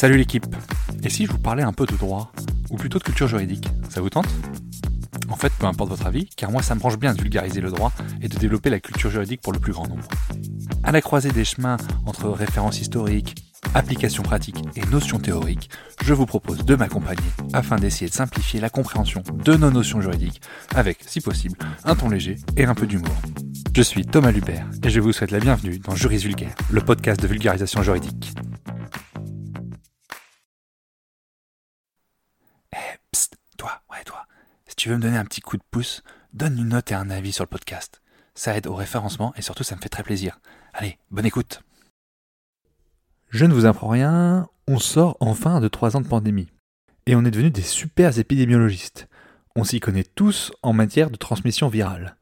Salut l'équipe Et si je vous parlais un peu de droit Ou plutôt de culture juridique Ça vous tente? En fait, peu importe votre avis, car moi ça me branche bien de vulgariser le droit et de développer la culture juridique pour le plus grand nombre. À la croisée des chemins entre références historiques, applications pratiques et notions théoriques, je vous propose de m'accompagner afin d'essayer de simplifier la compréhension de nos notions juridiques avec, si possible, un ton léger et un peu d'humour. Je suis Thomas Lubert et je vous souhaite la bienvenue dans Juris Vulgaire, le podcast de vulgarisation juridique. Tu veux me donner un petit coup de pouce, donne une note et un avis sur le podcast. Ça aide au référencement et surtout ça me fait très plaisir. Allez, bonne écoute. Je ne vous apprends rien, on sort enfin de trois ans de pandémie. Et on est devenus des super épidémiologistes. On s'y connaît tous en matière de transmission virale.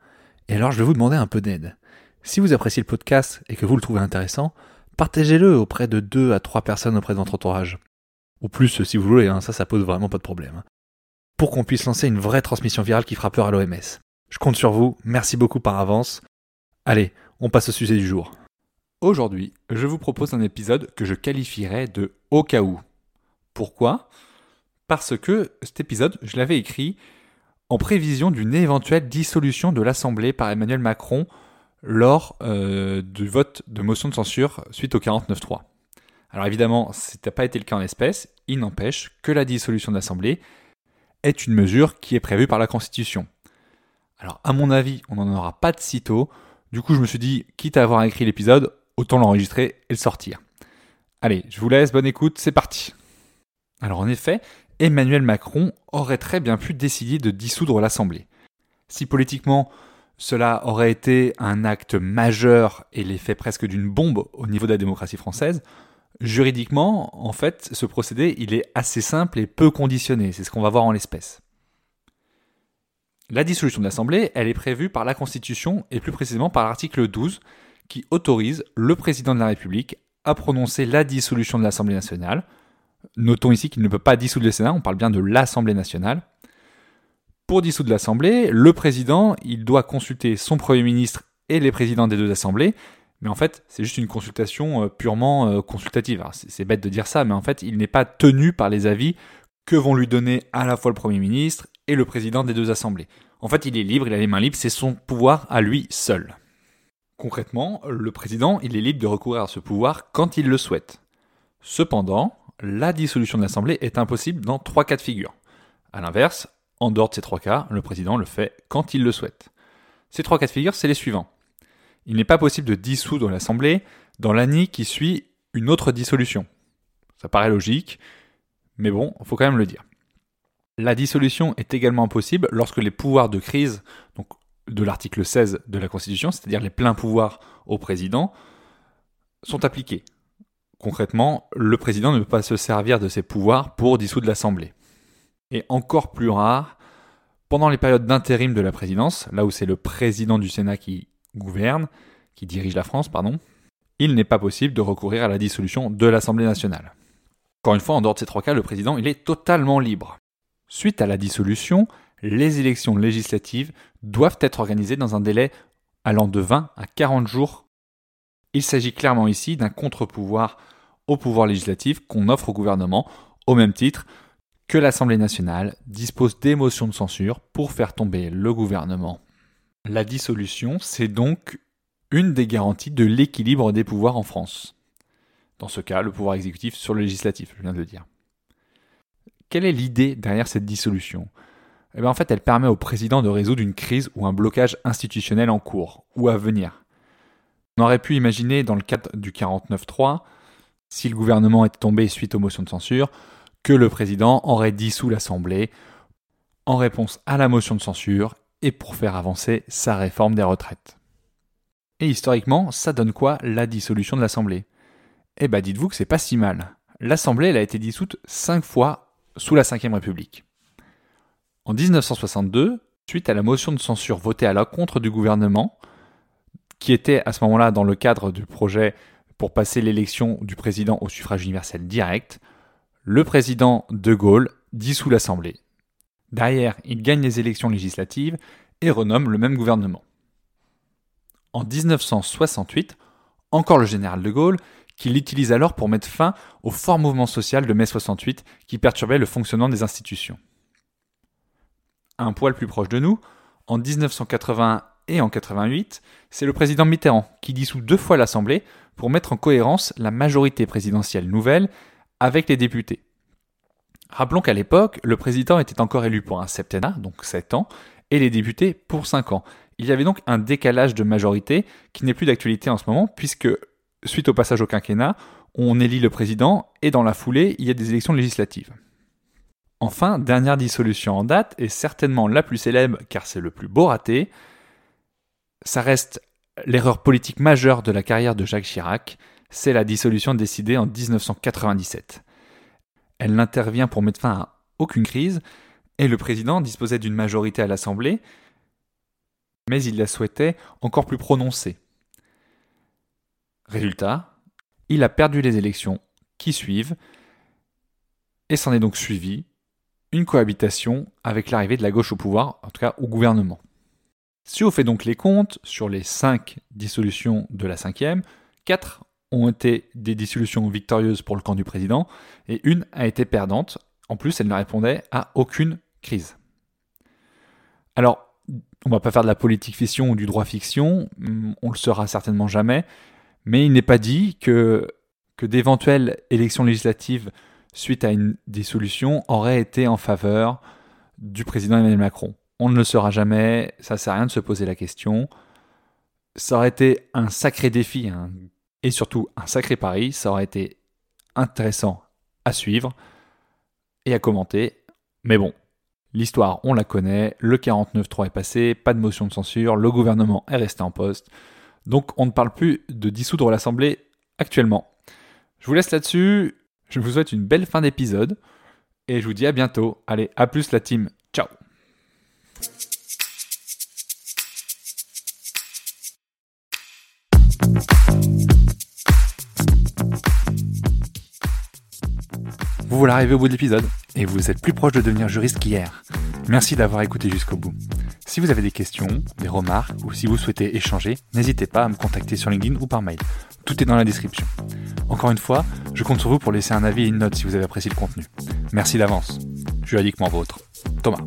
Et alors je vais vous demander un peu d'aide. Si vous appréciez le podcast et que vous le trouvez intéressant, partagez-le auprès de deux à trois personnes auprès de votre entourage. Ou plus si vous voulez, hein, ça ça pose vraiment pas de problème. Pour qu'on puisse lancer une vraie transmission virale qui fera peur à l'OMS. Je compte sur vous, merci beaucoup par avance. Allez, on passe au sujet du jour. Aujourd'hui, je vous propose un épisode que je qualifierais de au cas où. Pourquoi? Parce que cet épisode, je l'avais écrit en prévision d'une éventuelle dissolution de l'Assemblée par Emmanuel Macron lors euh, du vote de motion de censure suite au 49-3. Alors évidemment, ce n'a pas été le cas en espèce, il n'empêche que la dissolution de l'Assemblée est une mesure qui est prévue par la Constitution. Alors à mon avis, on n'en aura pas de sitôt, du coup je me suis dit, quitte à avoir écrit l'épisode, autant l'enregistrer et le sortir. Allez, je vous laisse, bonne écoute, c'est parti. Alors en effet, Emmanuel Macron aurait très bien pu décider de dissoudre l'Assemblée. Si politiquement cela aurait été un acte majeur et l'effet presque d'une bombe au niveau de la démocratie française, juridiquement, en fait, ce procédé, il est assez simple et peu conditionné, c'est ce qu'on va voir en l'espèce. La dissolution de l'Assemblée, elle est prévue par la Constitution et plus précisément par l'article 12 qui autorise le président de la République à prononcer la dissolution de l'Assemblée nationale. Notons ici qu'il ne peut pas dissoudre le Sénat, on parle bien de l'Assemblée nationale. Pour dissoudre l'Assemblée, le président, il doit consulter son Premier ministre et les présidents des deux assemblées, mais en fait, c'est juste une consultation euh, purement euh, consultative. C'est bête de dire ça, mais en fait, il n'est pas tenu par les avis que vont lui donner à la fois le Premier ministre et le président des deux assemblées. En fait, il est libre, il a les mains libres, c'est son pouvoir à lui seul. Concrètement, le président, il est libre de recourir à ce pouvoir quand il le souhaite. Cependant, la dissolution de l'Assemblée est impossible dans trois cas de figure. A l'inverse, en dehors de ces trois cas, le président le fait quand il le souhaite. Ces trois cas de figure, c'est les suivants. Il n'est pas possible de dissoudre l'Assemblée dans l'année qui suit une autre dissolution. Ça paraît logique, mais bon, il faut quand même le dire. La dissolution est également possible lorsque les pouvoirs de crise, donc de l'article 16 de la Constitution, c'est-à-dire les pleins pouvoirs au président, sont appliqués. Concrètement, le président ne peut pas se servir de ses pouvoirs pour dissoudre l'Assemblée. Et encore plus rare, pendant les périodes d'intérim de la présidence, là où c'est le président du Sénat qui gouverne, qui dirige la France, pardon, il n'est pas possible de recourir à la dissolution de l'Assemblée nationale. Encore une fois, en dehors de ces trois cas, le président est totalement libre. Suite à la dissolution, les élections législatives doivent être organisées dans un délai allant de 20 à 40 jours. Il s'agit clairement ici d'un contre-pouvoir au pouvoir législatif qu'on offre au gouvernement au même titre que l'Assemblée nationale dispose des motions de censure pour faire tomber le gouvernement. La dissolution, c'est donc une des garanties de l'équilibre des pouvoirs en France. Dans ce cas, le pouvoir exécutif sur le législatif, je viens de le dire. Quelle est l'idée derrière cette dissolution? Eh bien, en fait, elle permet au président de résoudre une crise ou un blocage institutionnel en cours ou à venir. On aurait pu imaginer, dans le cadre du 49-3, si le gouvernement était tombé suite aux motions de censure, que le président aurait dissous l'Assemblée en réponse à la motion de censure et pour faire avancer sa réforme des retraites. Et historiquement, ça donne quoi la dissolution de l'Assemblée? Eh bien, dites-vous que c'est pas si mal. L'Assemblée, elle a été dissoute cinq fois sous la Ve République. En 1962, suite à la motion de censure votée à l'encontre du gouvernement, qui était à ce moment-là dans le cadre du projet pour passer l'élection du président au suffrage universel direct, le président de Gaulle dissout l'Assemblée. Derrière, il gagne les élections législatives et renomme le même gouvernement. En 1968, encore le général de Gaulle, qu'il l'utilise alors pour mettre fin au fort mouvement social de mai 68 qui perturbait le fonctionnement des institutions. Un poil plus proche de nous, en 1981 et en 88, c'est le président Mitterrand qui dissout deux fois l'Assemblée pour mettre en cohérence la majorité présidentielle nouvelle avec les députés. Rappelons qu'à l'époque, le président était encore élu pour un septennat, donc 7 ans, et les députés pour 5 ans. Il y avait donc un décalage de majorité qui n'est plus d'actualité en ce moment, puisque suite au passage au quinquennat, on élit le président et dans la foulée, il y a des élections législatives. Enfin, dernière dissolution en date, et certainement la plus célèbre car c'est le plus beau raté, ça reste l'erreur politique majeure de la carrière de Jacques Chirac, c'est la dissolution décidée en 1997. Elle n'intervient pour mettre fin à aucune crise, et le président disposait d'une majorité à l'Assemblée, mais il la souhaitait encore plus prononcée. Résultat, il a perdu les élections qui suivent, et s'en est donc suivi une cohabitation avec l'arrivée de la gauche au pouvoir, en tout cas au gouvernement. Si on fait donc les comptes, sur les cinq dissolutions de la cinquième, quatre ont été des dissolutions victorieuses pour le camp du président, et une a été perdante. En plus, elle ne répondait à aucune crise. Alors, on va pas faire de la politique fiction ou du droit fiction, on le sera certainement jamais, mais il n'est pas dit que, d'éventuelles élections législatives suite à une dissolution auraient été en faveur du président Emmanuel Macron. On ne le saura jamais, ça sert à rien de se poser la question. Ça aurait été un sacré défi et surtout un sacré pari, ça aurait été intéressant à suivre et à commenter. Mais bon, l'histoire, on la connaît, le 49-3 est passé, pas de motion de censure, le gouvernement est resté en poste. Donc on ne parle plus de dissoudre l'Assemblée actuellement. Je vous laisse là-dessus, je vous souhaite une belle fin d'épisode et je vous dis à bientôt. Allez, à plus la team, ciao Vous voilà arrivé au bout de l'épisode et vous êtes plus proche de devenir juriste qu'hier. Merci d'avoir écouté jusqu'au bout. Si vous avez des questions, des remarques ou si vous souhaitez échanger, n'hésitez pas à me contacter sur LinkedIn ou par mail. Tout est dans la description. Encore une fois, je compte sur vous pour laisser un avis et une note si vous avez apprécié le contenu. Merci d'avance. Juridiquement vôtre. Thomas.